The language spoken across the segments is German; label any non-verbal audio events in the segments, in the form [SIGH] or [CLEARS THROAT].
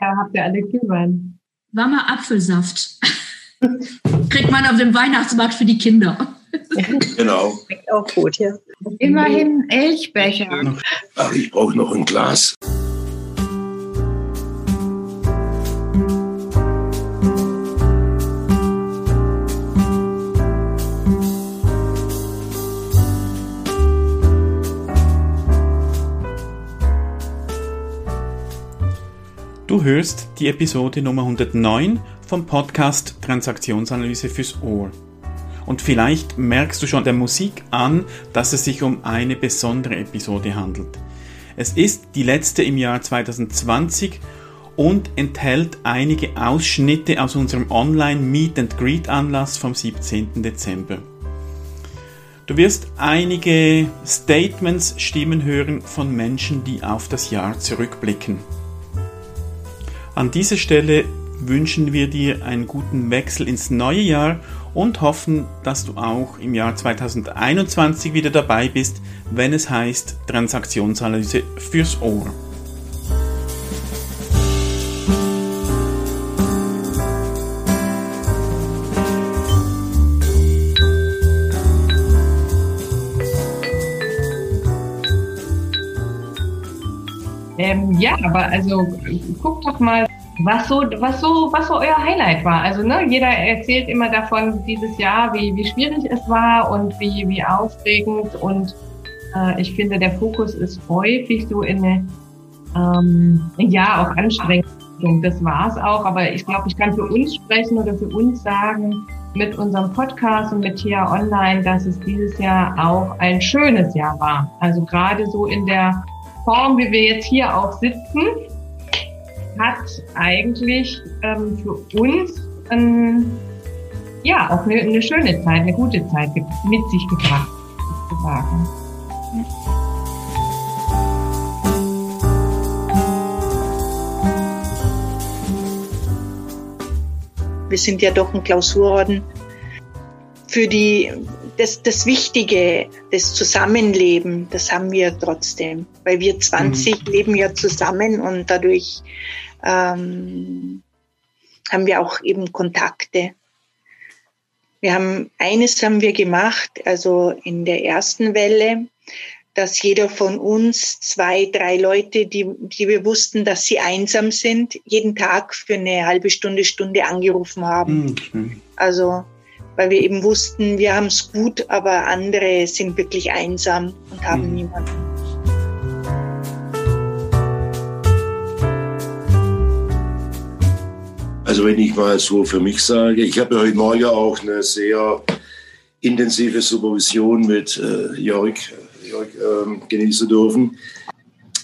Ja, habt ihr alle Glühwein? Warmer Apfelsaft. [LAUGHS] Kriegt man auf dem Weihnachtsmarkt für die Kinder. [LAUGHS] Genau. Auch gut, ja. Immerhin Elchbecher. Ach, ich brauche noch ein Glas. Hörst die Episode Nummer 109 vom Podcast Transaktionsanalyse fürs Ohr. Und vielleicht merkst du schon der Musik an, dass es sich um eine besondere Episode handelt. Es ist die letzte im Jahr 2020 und enthält einige Ausschnitte aus unserem Online Meet and Greet Anlass vom 17. Dezember. Du wirst einige Statements, Stimmen hören von Menschen, die auf das Jahr zurückblicken. An dieser Stelle wünschen wir dir einen guten Wechsel ins neue Jahr und hoffen, dass du auch im Jahr 2021 wieder dabei bist, wenn es heißt Transaktionsanalyse fürs Ohr. Ähm, ja, aber also guckt doch mal, was so, was so, was so euer Highlight war. Also ne, jeder erzählt immer davon dieses Jahr, wie, wie schwierig es war und wie, wie aufregend. Und äh, ich finde, der Fokus ist häufig so in eine, ähm, ja, auch Anstrengung. Das war es auch. Aber ich glaube, ich kann für uns sprechen oder für uns sagen, mit unserem Podcast und mit TIA Online, dass es dieses Jahr auch ein schönes Jahr war. Also gerade so in der Form, wie wir jetzt hier auch sitzen, hat eigentlich ähm, für uns ähm, ja auch eine, eine, schöne Zeit, eine gute Zeit mit sich gebracht, sozusagen. Wir sind ja doch ein Klausurorden für die das, das Wichtige, das Zusammenleben, das haben wir trotzdem, weil wir 20 mhm. leben ja zusammen und dadurch ähm, haben wir auch eben Kontakte. Wir haben eines haben wir gemacht, also in der ersten Welle, dass jeder von uns zwei, drei Leute, die, die wir wussten, dass sie einsam sind, jeden Tag für eine halbe Stunde, Stunde angerufen haben. Mhm. Also weil wir eben wussten, wir haben es gut, aber andere sind wirklich einsam und haben mhm. niemanden. Also wenn ich mal so für mich sage, ich habe heute Morgen auch eine sehr intensive Supervision mit äh, Jörg, Jörg ähm, genießen dürfen.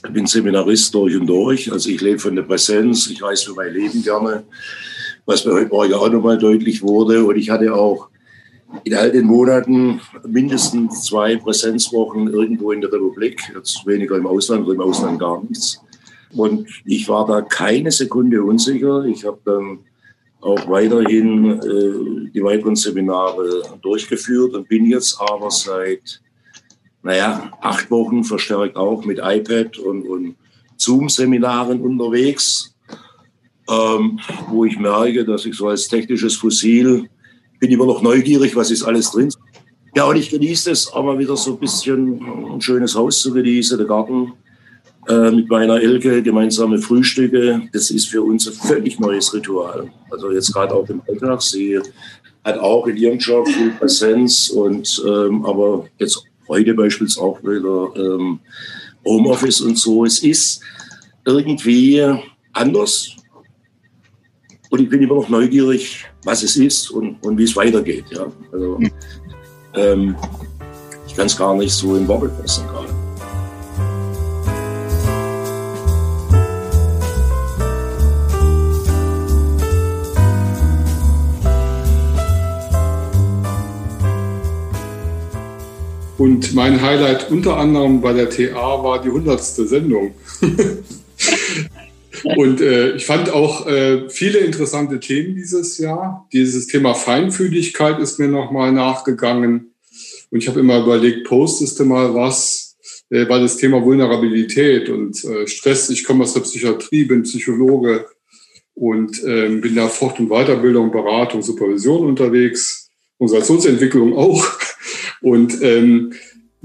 Ich bin Seminarist durch und durch. Also ich lebe von der Präsenz, ich reise für mein Leben gerne was mir heute Morgen auch nochmal deutlich wurde. Und ich hatte auch in all den Monaten mindestens zwei Präsenzwochen irgendwo in der Republik, jetzt weniger im Ausland oder im Ausland gar nichts. Und ich war da keine Sekunde unsicher. Ich habe dann auch weiterhin äh, die weiteren Seminare durchgeführt und bin jetzt aber seit, naja, acht Wochen verstärkt auch mit iPad und, und Zoom-Seminaren unterwegs ähm, wo ich merke, dass ich so als technisches Fossil bin immer noch neugierig, was ist alles drin. Ja, und ich genieße es, aber wieder so ein bisschen ein schönes Haus zu genießen, der Garten äh, mit meiner Elke, gemeinsame Frühstücke. Das ist für uns ein völlig neues Ritual. Also jetzt gerade auch im Alltag. Sie hat auch in ihrem Job viel Präsenz und ähm, aber jetzt heute beispielsweise auch wieder ähm, Homeoffice und so. Es ist irgendwie anders und ich bin immer noch neugierig, was es ist und, und wie es weitergeht. Ja. Also, ähm, ich kann es gar nicht so in Worte fassen gerade. Und mein Highlight unter anderem bei der TA war die 100. Sendung. [LAUGHS] Und äh, ich fand auch äh, viele interessante Themen dieses Jahr. Dieses Thema Feinfühligkeit ist mir nochmal nachgegangen. Und ich habe immer überlegt, postest du mal was, äh, weil das Thema Vulnerabilität und äh, Stress, ich komme aus der Psychiatrie, bin Psychologe, und ähm, bin da Fort- und Weiterbildung, Beratung, Supervision unterwegs, Organisationsentwicklung auch. Und ähm,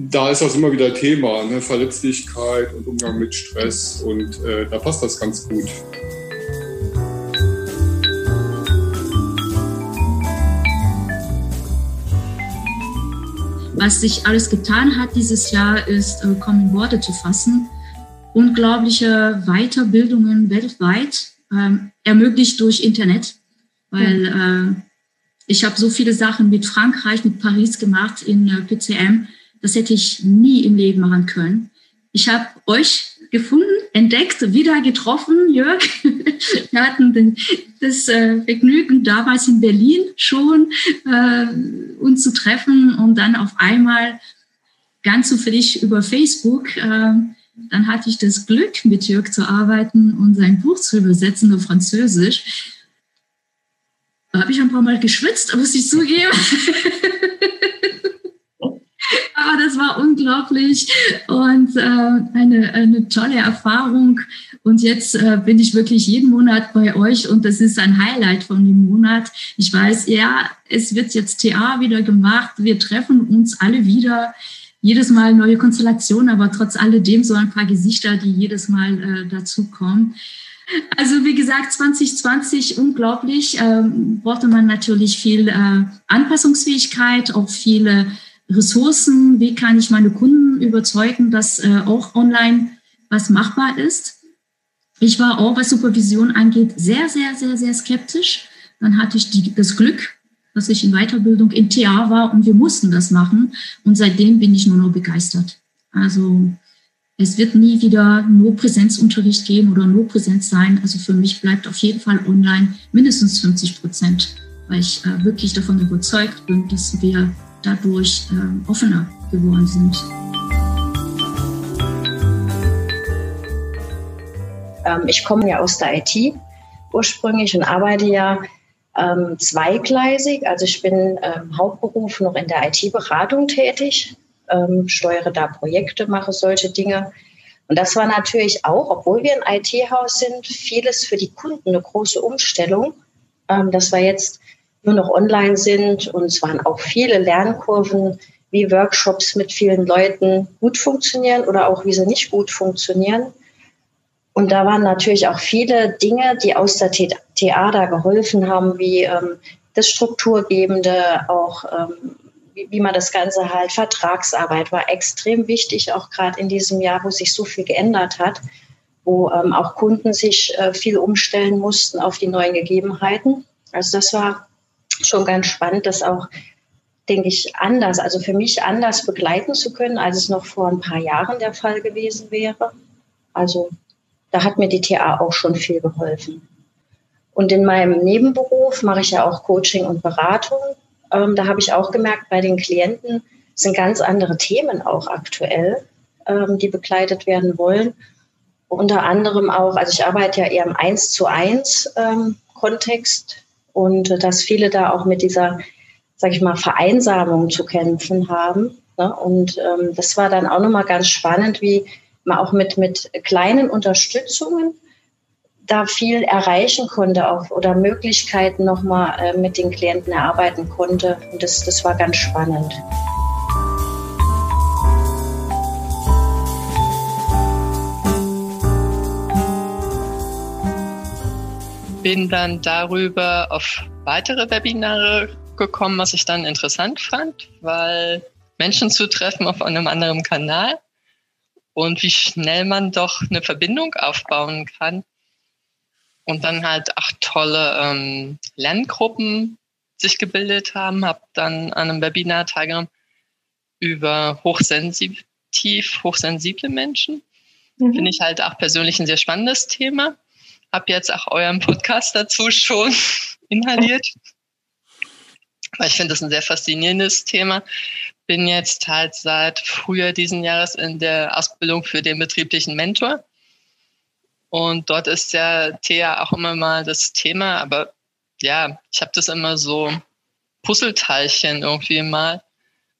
da ist das immer wieder Thema, ne? Verletzlichkeit und Umgang mit Stress und äh, da passt das ganz gut. Was sich alles getan hat dieses Jahr, ist äh, kaum Worte zu fassen. Unglaubliche Weiterbildungen weltweit, ähm, ermöglicht durch Internet, weil äh, ich habe so viele Sachen mit Frankreich, mit Paris gemacht in äh, PCM das hätte ich nie im Leben machen können. Ich habe euch gefunden, entdeckt, wieder getroffen, Jörg. [LAUGHS] Wir hatten das äh, Vergnügen, damals in Berlin schon äh, uns zu treffen und dann auf einmal ganz zufällig über Facebook. Äh, dann hatte ich das Glück, mit Jörg zu arbeiten und sein Buch zu übersetzen auf Französisch. Da habe ich ein paar Mal geschwitzt, muss ich zugeben. War unglaublich und äh, eine, eine tolle Erfahrung. Und jetzt äh, bin ich wirklich jeden Monat bei euch und das ist ein Highlight von dem Monat. Ich weiß, ja, es wird jetzt TA wieder gemacht. Wir treffen uns alle wieder. Jedes Mal neue Konstellationen, aber trotz alledem so ein paar Gesichter, die jedes Mal äh, dazukommen. Also wie gesagt, 2020 unglaublich. Ähm, brauchte man natürlich viel äh, Anpassungsfähigkeit, auch viele Ressourcen, wie kann ich meine Kunden überzeugen, dass äh, auch online was machbar ist. Ich war auch, was Supervision angeht, sehr, sehr, sehr, sehr skeptisch. Dann hatte ich die, das Glück, dass ich in Weiterbildung in TA war und wir mussten das machen. Und seitdem bin ich nur noch begeistert. Also es wird nie wieder nur Präsenzunterricht geben oder nur Präsenz sein. Also für mich bleibt auf jeden Fall online mindestens 50 Prozent, weil ich äh, wirklich davon überzeugt bin, dass wir dadurch äh, offener geworden sind. Ähm, ich komme ja aus der IT ursprünglich und arbeite ja ähm, zweigleisig. Also ich bin ähm, Hauptberuf noch in der IT-Beratung tätig, ähm, steuere da Projekte, mache solche Dinge. Und das war natürlich auch, obwohl wir ein IT-Haus sind, vieles für die Kunden eine große Umstellung. Ähm, das war jetzt nur noch online sind. Und es waren auch viele Lernkurven, wie Workshops mit vielen Leuten gut funktionieren oder auch wie sie nicht gut funktionieren. Und da waren natürlich auch viele Dinge, die aus der da geholfen haben, wie ähm, das Strukturgebende, auch ähm, wie, wie man das Ganze halt, Vertragsarbeit war extrem wichtig, auch gerade in diesem Jahr, wo sich so viel geändert hat, wo ähm, auch Kunden sich äh, viel umstellen mussten auf die neuen Gegebenheiten. Also das war schon ganz spannend, das auch, denke ich, anders, also für mich anders begleiten zu können, als es noch vor ein paar Jahren der Fall gewesen wäre. Also da hat mir die TA auch schon viel geholfen. Und in meinem Nebenberuf mache ich ja auch Coaching und Beratung. Ähm, da habe ich auch gemerkt, bei den Klienten sind ganz andere Themen auch aktuell, ähm, die begleitet werden wollen. Unter anderem auch, also ich arbeite ja eher im Eins zu eins ähm, Kontext und dass viele da auch mit dieser, sag ich mal, Vereinsamung zu kämpfen haben. Ne? Und ähm, das war dann auch nochmal ganz spannend, wie man auch mit, mit kleinen Unterstützungen da viel erreichen konnte auch, oder Möglichkeiten nochmal äh, mit den Klienten erarbeiten konnte. Und das, das war ganz spannend. Bin dann darüber auf weitere Webinare gekommen, was ich dann interessant fand, weil Menschen zu treffen auf einem anderen Kanal und wie schnell man doch eine Verbindung aufbauen kann. Und dann halt auch tolle ähm, Lerngruppen sich gebildet haben, habe dann an einem Webinar teilgenommen über hochsensitiv, hochsensible Menschen. Mhm. Finde ich halt auch persönlich ein sehr spannendes Thema habe jetzt auch euren Podcast dazu schon [LAUGHS] inhaliert. Weil ich finde das ein sehr faszinierendes Thema. Bin jetzt halt seit Frühjahr diesen Jahres in der Ausbildung für den betrieblichen Mentor. Und dort ist ja Thea auch immer mal das Thema, aber ja, ich habe das immer so Puzzleteilchen irgendwie mal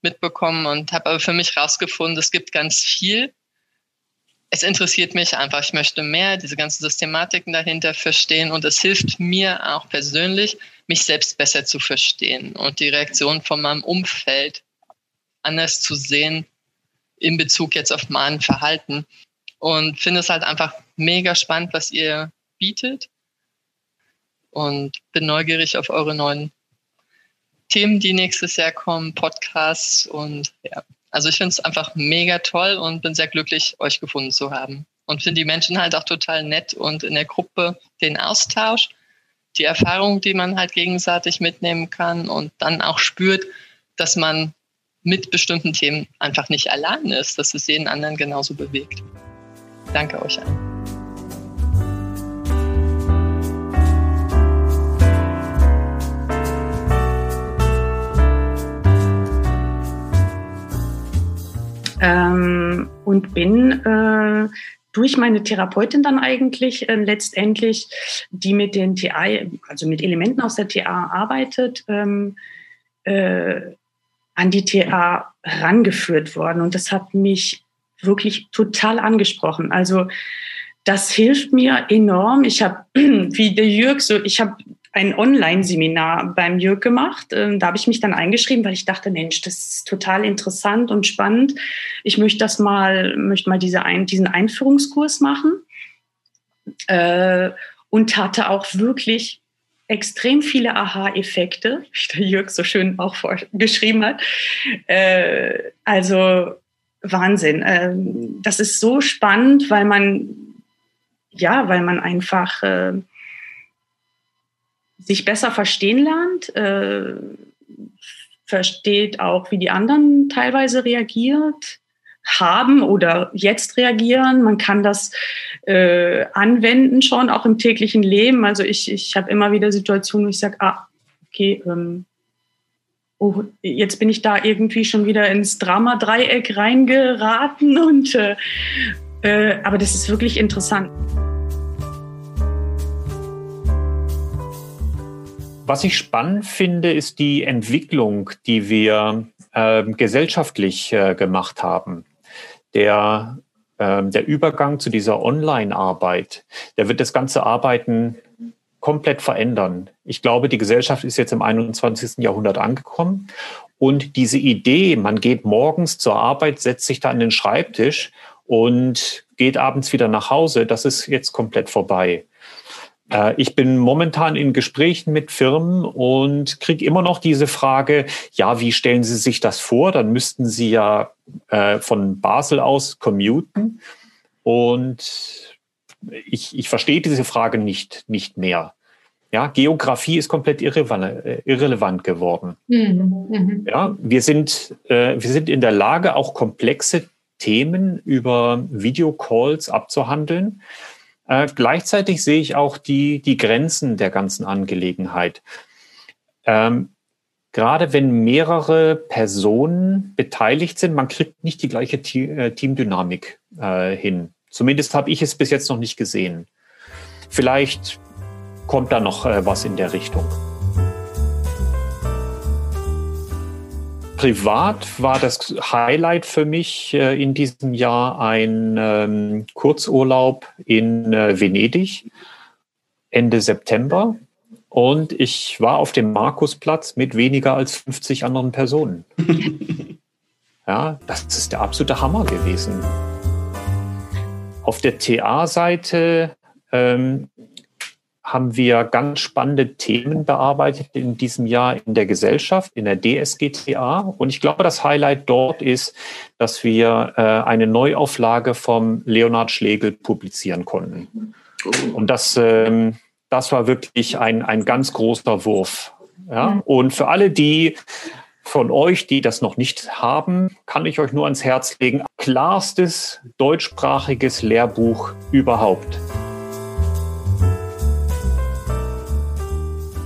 mitbekommen und habe aber für mich rausgefunden, es gibt ganz viel es interessiert mich einfach. Ich möchte mehr diese ganzen Systematiken dahinter verstehen und es hilft mir auch persönlich, mich selbst besser zu verstehen und die Reaktion von meinem Umfeld anders zu sehen in Bezug jetzt auf mein Verhalten. Und finde es halt einfach mega spannend, was ihr bietet. Und bin neugierig auf eure neuen Themen, die nächstes Jahr kommen, Podcasts und ja. Also ich finde es einfach mega toll und bin sehr glücklich, euch gefunden zu haben. Und finde die Menschen halt auch total nett und in der Gruppe den Austausch, die Erfahrung, die man halt gegenseitig mitnehmen kann und dann auch spürt, dass man mit bestimmten Themen einfach nicht allein ist, dass es jeden anderen genauso bewegt. Danke euch allen. Ähm, und bin äh, durch meine Therapeutin dann eigentlich äh, letztendlich, die mit den TA, also mit Elementen aus der TA arbeitet, ähm, äh, an die TA rangeführt worden. Und das hat mich wirklich total angesprochen. Also das hilft mir enorm. Ich habe, [CLEARS THROAT] wie der Jürg, so, ich habe ein Online-Seminar beim Jürg gemacht. Ähm, da habe ich mich dann eingeschrieben, weil ich dachte, Mensch, das ist total interessant und spannend. Ich möchte das mal, möchte mal diese ein, diesen Einführungskurs machen. Äh, und hatte auch wirklich extrem viele Aha-Effekte, [LAUGHS] wie der Jürg so schön auch geschrieben hat. Äh, also Wahnsinn. Ähm, das ist so spannend, weil man, ja, weil man einfach äh, sich besser verstehen lernt, äh, versteht auch, wie die anderen teilweise reagiert haben oder jetzt reagieren. Man kann das äh, anwenden schon auch im täglichen Leben. Also ich, ich habe immer wieder Situationen, wo ich sage, ah, okay, ähm, oh, jetzt bin ich da irgendwie schon wieder ins Drama-Dreieck reingeraten [LAUGHS] und äh, äh, aber das ist wirklich interessant. Was ich spannend finde, ist die Entwicklung, die wir äh, gesellschaftlich äh, gemacht haben. Der, äh, der Übergang zu dieser Online-Arbeit, der wird das ganze Arbeiten komplett verändern. Ich glaube, die Gesellschaft ist jetzt im 21. Jahrhundert angekommen und diese Idee, man geht morgens zur Arbeit, setzt sich da an den Schreibtisch und geht abends wieder nach Hause, das ist jetzt komplett vorbei. Äh, ich bin momentan in Gesprächen mit Firmen und kriege immer noch diese Frage, ja, wie stellen Sie sich das vor? Dann müssten Sie ja äh, von Basel aus commuten. Und ich, ich verstehe diese Frage nicht, nicht mehr. Ja, Geografie ist komplett irrelevant, äh, irrelevant geworden. Mhm. Mhm. Ja, wir sind, äh, wir sind in der Lage, auch komplexe Themen über Videocalls abzuhandeln. Äh, gleichzeitig sehe ich auch die, die Grenzen der ganzen Angelegenheit. Ähm, gerade wenn mehrere Personen beteiligt sind, man kriegt nicht die gleiche äh, Teamdynamik äh, hin. Zumindest habe ich es bis jetzt noch nicht gesehen. Vielleicht kommt da noch äh, was in der Richtung. Privat war das Highlight für mich äh, in diesem Jahr ein ähm, Kurzurlaub in äh, Venedig Ende September. Und ich war auf dem Markusplatz mit weniger als 50 anderen Personen. [LAUGHS] ja, das ist der absolute Hammer gewesen. Auf der TA-Seite ähm, haben wir ganz spannende Themen bearbeitet in diesem Jahr in der Gesellschaft, in der DSGTA. Und ich glaube, das Highlight dort ist, dass wir äh, eine Neuauflage vom Leonhard Schlegel publizieren konnten. Und das, ähm, das war wirklich ein, ein ganz großer Wurf. Ja? Und für alle, die von euch, die das noch nicht haben, kann ich euch nur ans Herz legen. Klarstes deutschsprachiges Lehrbuch überhaupt.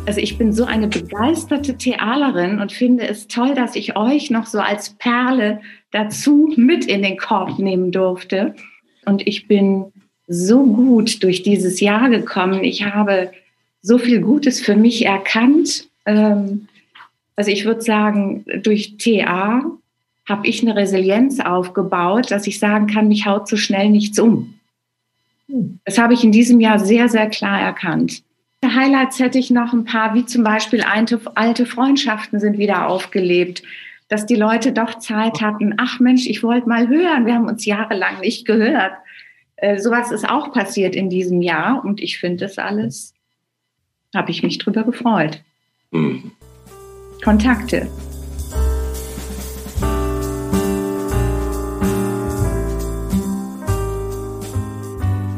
Also ich bin so eine begeisterte Thealerin und finde es toll, dass ich euch noch so als Perle dazu mit in den Korb nehmen durfte. Und ich bin so gut durch dieses Jahr gekommen. Ich habe so viel Gutes für mich erkannt. Ähm, also ich würde sagen, durch TA habe ich eine Resilienz aufgebaut, dass ich sagen kann, mich haut so schnell nichts um. Hm. Das habe ich in diesem Jahr sehr, sehr klar erkannt. Highlights hätte ich noch ein paar, wie zum Beispiel alte, Freundschaften sind wieder aufgelebt, dass die Leute doch Zeit hatten. Ach Mensch, ich wollte mal hören. Wir haben uns jahrelang nicht gehört. Äh, sowas ist auch passiert in diesem Jahr und ich finde das alles, habe ich mich drüber gefreut. Mhm. Kontakte.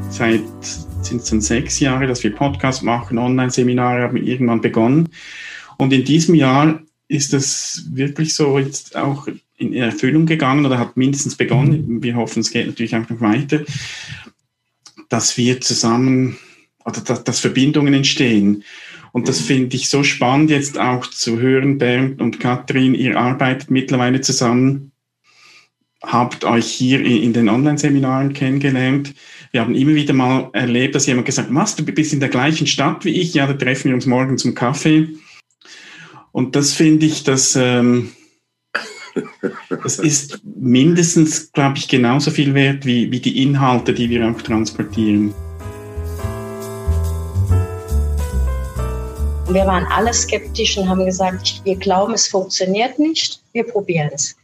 Seit sind es dann sechs Jahre, dass wir Podcasts machen, Online-Seminare haben irgendwann begonnen. Und in diesem Jahr ist es wirklich so jetzt auch in Erfüllung gegangen oder hat mindestens begonnen. Wir hoffen, es geht natürlich auch noch weiter, dass wir zusammen oder dass, dass Verbindungen entstehen. Und das finde ich so spannend, jetzt auch zu hören, Bernd und Katrin, ihr arbeitet mittlerweile zusammen, habt euch hier in den Online-Seminaren kennengelernt. Wir haben immer wieder mal erlebt, dass jemand gesagt hat, was, du bist in der gleichen Stadt wie ich? Ja, da treffen wir uns morgen zum Kaffee. Und das finde ich, dass ähm, [LAUGHS] das ist mindestens, glaube ich, genauso viel wert wie, wie die Inhalte, die wir auch transportieren. Wir waren alle skeptisch und haben gesagt, wir glauben, es funktioniert nicht, wir probieren es.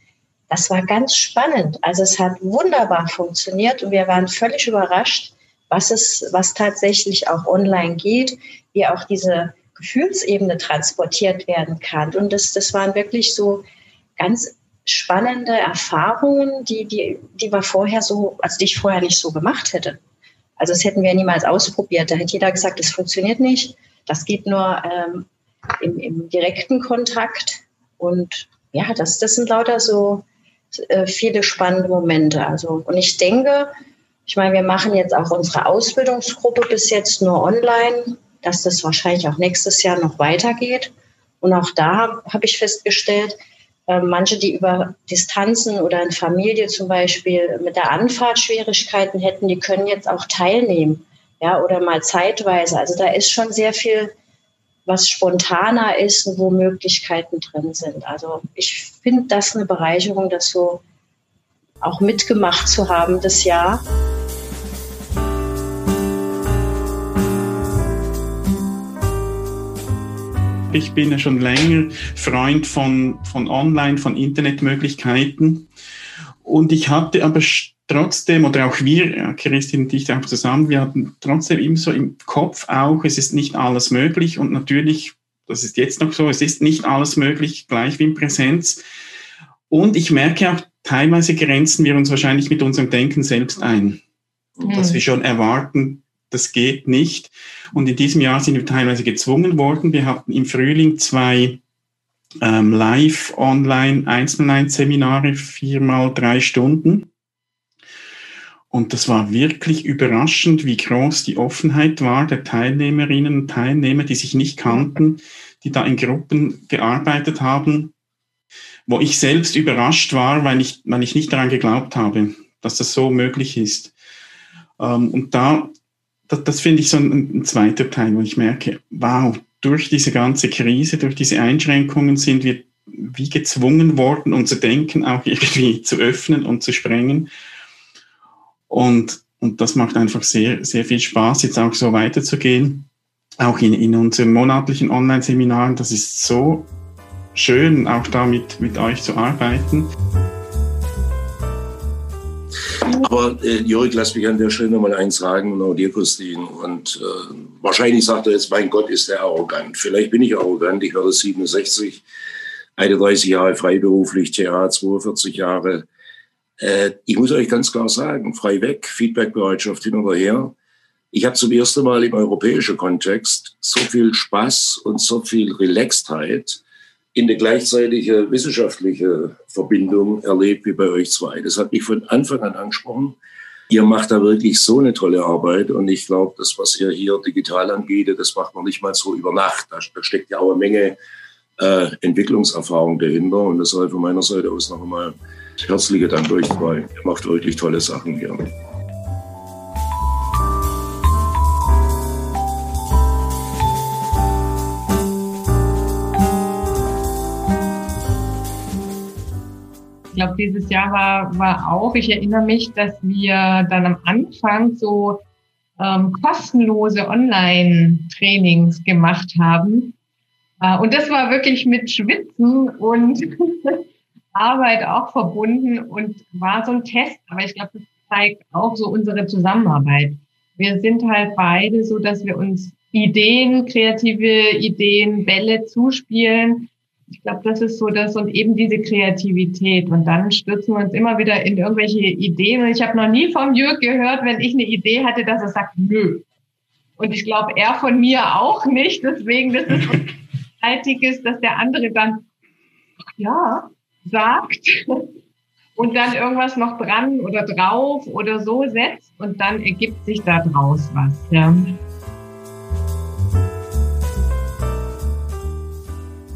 Das war ganz spannend. Also es hat wunderbar funktioniert und wir waren völlig überrascht, was es, was tatsächlich auch online geht, wie auch diese Gefühlsebene transportiert werden kann. Und das, das waren wirklich so ganz spannende Erfahrungen, die, die, die wir vorher so, also die ich vorher nicht so gemacht hätte. Also das hätten wir niemals ausprobiert. Da hätte jeder gesagt, das funktioniert nicht. Das geht nur ähm, im, im direkten Kontakt. Und ja, das, das sind lauter so äh, viele spannende Momente. Also, und ich denke, ich meine, wir machen jetzt auch unsere Ausbildungsgruppe bis jetzt nur online, dass das wahrscheinlich auch nächstes Jahr noch weitergeht. Und auch da habe hab ich festgestellt, äh, manche, die über Distanzen oder in Familie zum Beispiel mit der Anfahrt Schwierigkeiten hätten, die können jetzt auch teilnehmen. Ja, oder mal zeitweise. Also da ist schon sehr viel was spontaner ist und wo Möglichkeiten drin sind. Also ich finde das eine Bereicherung, das so auch mitgemacht zu haben das Jahr. Ich bin ja schon länger Freund von, von Online, von Internetmöglichkeiten. Und ich hatte aber trotzdem, oder auch wir, Christine und ich auch zusammen, wir hatten trotzdem immer so im Kopf auch, es ist nicht alles möglich und natürlich, das ist jetzt noch so, es ist nicht alles möglich, gleich wie in Präsenz. Und ich merke auch, teilweise grenzen wir uns wahrscheinlich mit unserem Denken selbst ein. Mhm. Dass wir schon erwarten, das geht nicht. Und in diesem Jahr sind wir teilweise gezwungen worden. Wir hatten im Frühling zwei ähm, Live-Online-Einzelnein-Seminare, viermal drei Stunden. Und das war wirklich überraschend, wie groß die Offenheit war der Teilnehmerinnen und Teilnehmer, die sich nicht kannten, die da in Gruppen gearbeitet haben, wo ich selbst überrascht war, weil ich, weil ich nicht daran geglaubt habe, dass das so möglich ist. Ähm, und da, das, das finde ich so ein, ein zweiter Teil, wo ich merke, wow, durch diese ganze Krise, durch diese Einschränkungen sind wir wie gezwungen worden, unser Denken auch irgendwie zu öffnen und zu sprengen. Und, und das macht einfach sehr, sehr viel Spaß, jetzt auch so weiterzugehen. Auch in, in unseren monatlichen Online-Seminaren. Das ist so schön, auch da mit, mit euch zu arbeiten. Aber äh, Jörg, lass mich an der Stelle nochmal eins sagen, auch dir, Christine. Und äh, wahrscheinlich sagt er jetzt, mein Gott, ist der arrogant. Vielleicht bin ich arrogant, ich werde 67, 31 Jahre freiberuflich, TA 42 Jahre. Äh, ich muss euch ganz klar sagen, frei weg, Feedbackbereitschaft hin oder her. Ich habe zum ersten Mal im europäischen Kontext so viel Spaß und so viel Relaxedheit in der gleichzeitigen wissenschaftlichen Verbindung erlebt wie bei euch zwei. Das hat mich von Anfang an angesprochen. Ihr macht da wirklich so eine tolle Arbeit und ich glaube, das, was ihr hier digital anbietet, das macht man nicht mal so über Nacht. Da, steckt ja auch eine Menge äh, Entwicklungserfahrung dahinter und das soll von meiner Seite aus noch einmal herzliche Dank euch zwei. Ihr macht wirklich tolle Sachen hier. glaube, dieses Jahr war, war auch, ich erinnere mich, dass wir dann am Anfang so ähm, kostenlose Online-Trainings gemacht haben. Äh, und das war wirklich mit Schwitzen und [LAUGHS] Arbeit auch verbunden und war so ein Test. Aber ich glaube, das zeigt auch so unsere Zusammenarbeit. Wir sind halt beide so, dass wir uns Ideen, kreative Ideen, Bälle zuspielen. Ich glaube, das ist so das und eben diese Kreativität. Und dann stürzen wir uns immer wieder in irgendwelche Ideen. Und ich habe noch nie vom Jörg gehört, wenn ich eine Idee hatte, dass er sagt, nö. Und ich glaube, er von mir auch nicht. Deswegen, das ist, [LAUGHS] dass der andere dann, ja, sagt [LAUGHS] und dann irgendwas noch dran oder drauf oder so setzt und dann ergibt sich da draus was. Ja.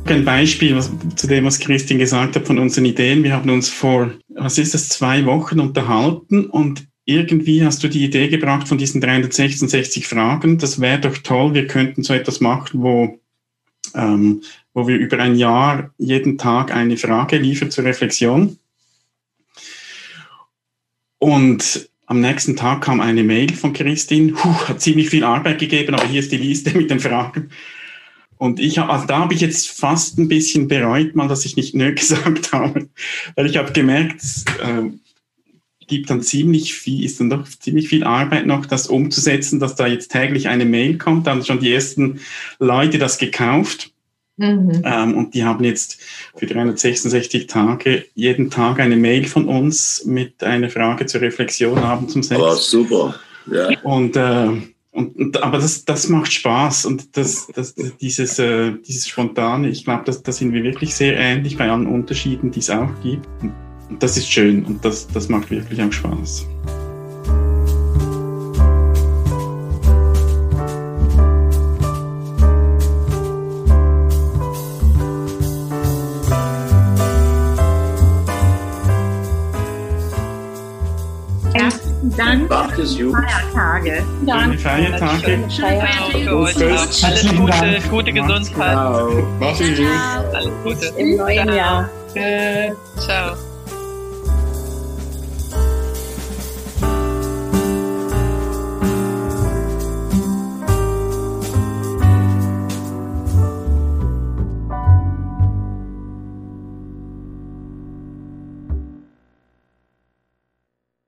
Ein Beispiel was, zu dem, was Christine gesagt hat von unseren Ideen. Wir haben uns vor, was ist das, zwei Wochen unterhalten und irgendwie hast du die Idee gebracht von diesen 366 Fragen. Das wäre doch toll, wir könnten so etwas machen, wo ähm, wo wir über ein Jahr jeden Tag eine Frage liefern zur Reflexion. Und am nächsten Tag kam eine Mail von Christine, Puh, hat ziemlich viel Arbeit gegeben, aber hier ist die Liste [LAUGHS] mit den Fragen. Und ich habe, also da habe ich jetzt fast ein bisschen bereut, mal, dass ich nicht nö [LAUGHS] gesagt habe, weil ich habe gemerkt, es äh, gibt dann ziemlich viel, ist dann doch ziemlich viel Arbeit noch, das umzusetzen, dass da jetzt täglich eine Mail kommt. Da haben schon die ersten Leute das gekauft. Mhm. Ähm, und die haben jetzt für 366 Tage jeden Tag eine Mail von uns mit einer Frage zur Reflexion haben zum Sex. Oh, super. Ja. Und, äh, und, und, aber das, das macht Spaß und das, das, dieses, äh, dieses Spontane, ich glaube, da sind wir wirklich sehr ähnlich bei allen Unterschieden, die es auch gibt. Und das ist schön und das, das macht wirklich auch Spaß. Dank. Macht es gut. Feiertage. Schöne Feiertage. Schöne Feiertage. Alles Gute, gute Gesundheit. Ciao. Mach's gut. Alles Gute. Im neuen Jahr. Ciao.